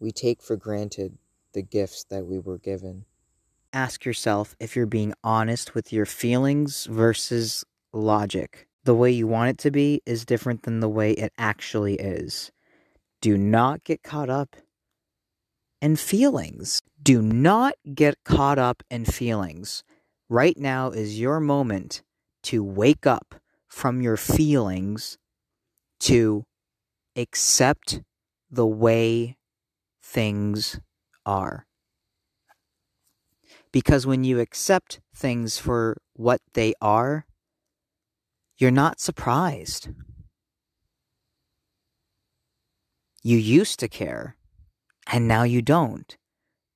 We take for granted the gifts that we were given. Ask yourself if you're being honest with your feelings versus logic. The way you want it to be is different than the way it actually is. Do not get caught up in feelings. Do not get caught up in feelings. Right now is your moment to wake up from your feelings to accept the way things are. Because when you accept things for what they are, you're not surprised. You used to care, and now you don't,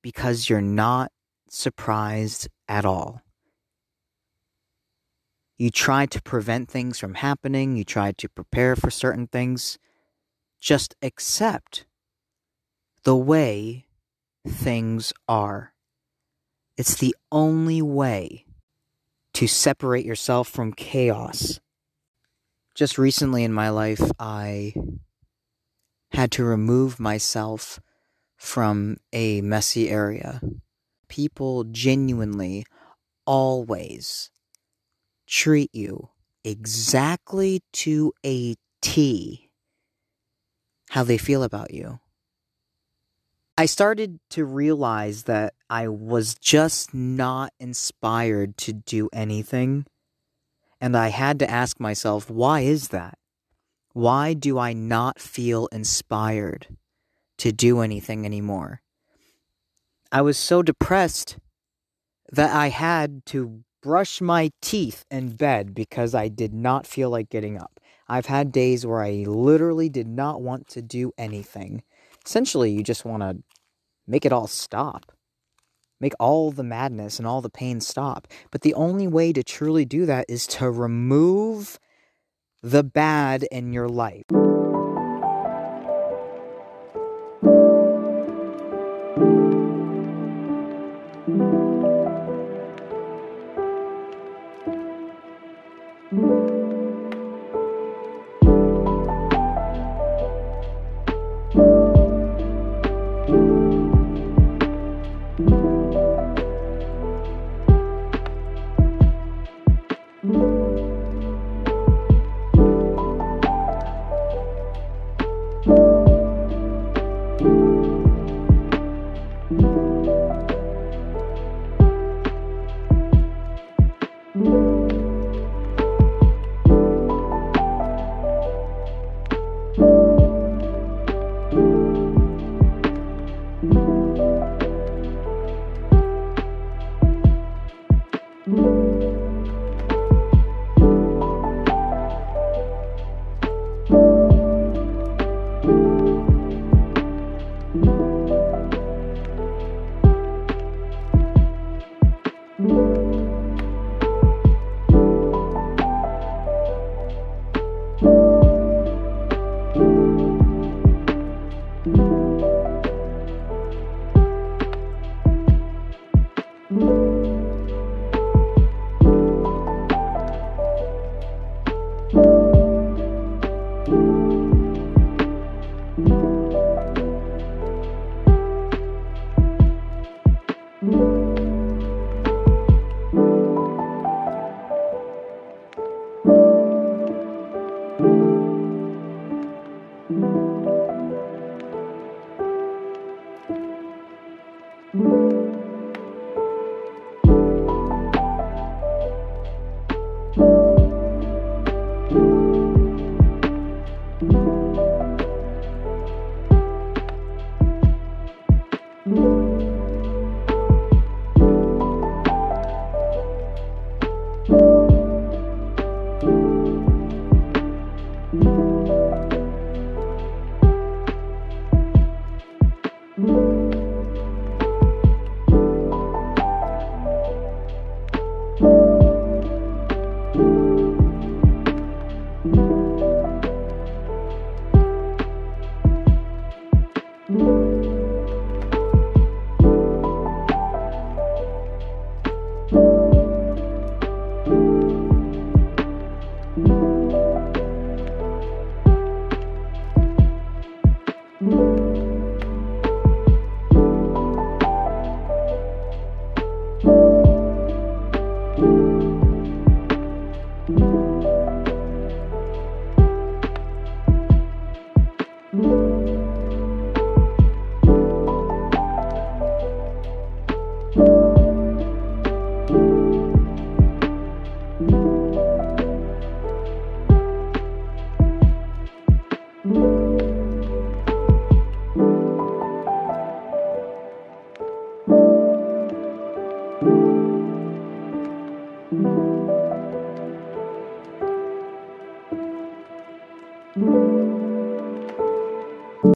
because you're not surprised at all. You try to prevent things from happening, you try to prepare for certain things. Just accept the way things are. It's the only way to separate yourself from chaos. Just recently in my life, I had to remove myself from a messy area. People genuinely always treat you exactly to a T how they feel about you. I started to realize that I was just not inspired to do anything. And I had to ask myself, why is that? Why do I not feel inspired to do anything anymore? I was so depressed that I had to brush my teeth in bed because I did not feel like getting up. I've had days where I literally did not want to do anything essentially you just want to make it all stop. Make all the madness and all the pain stop. But the only way to truly do that is to remove the bad in your life. thank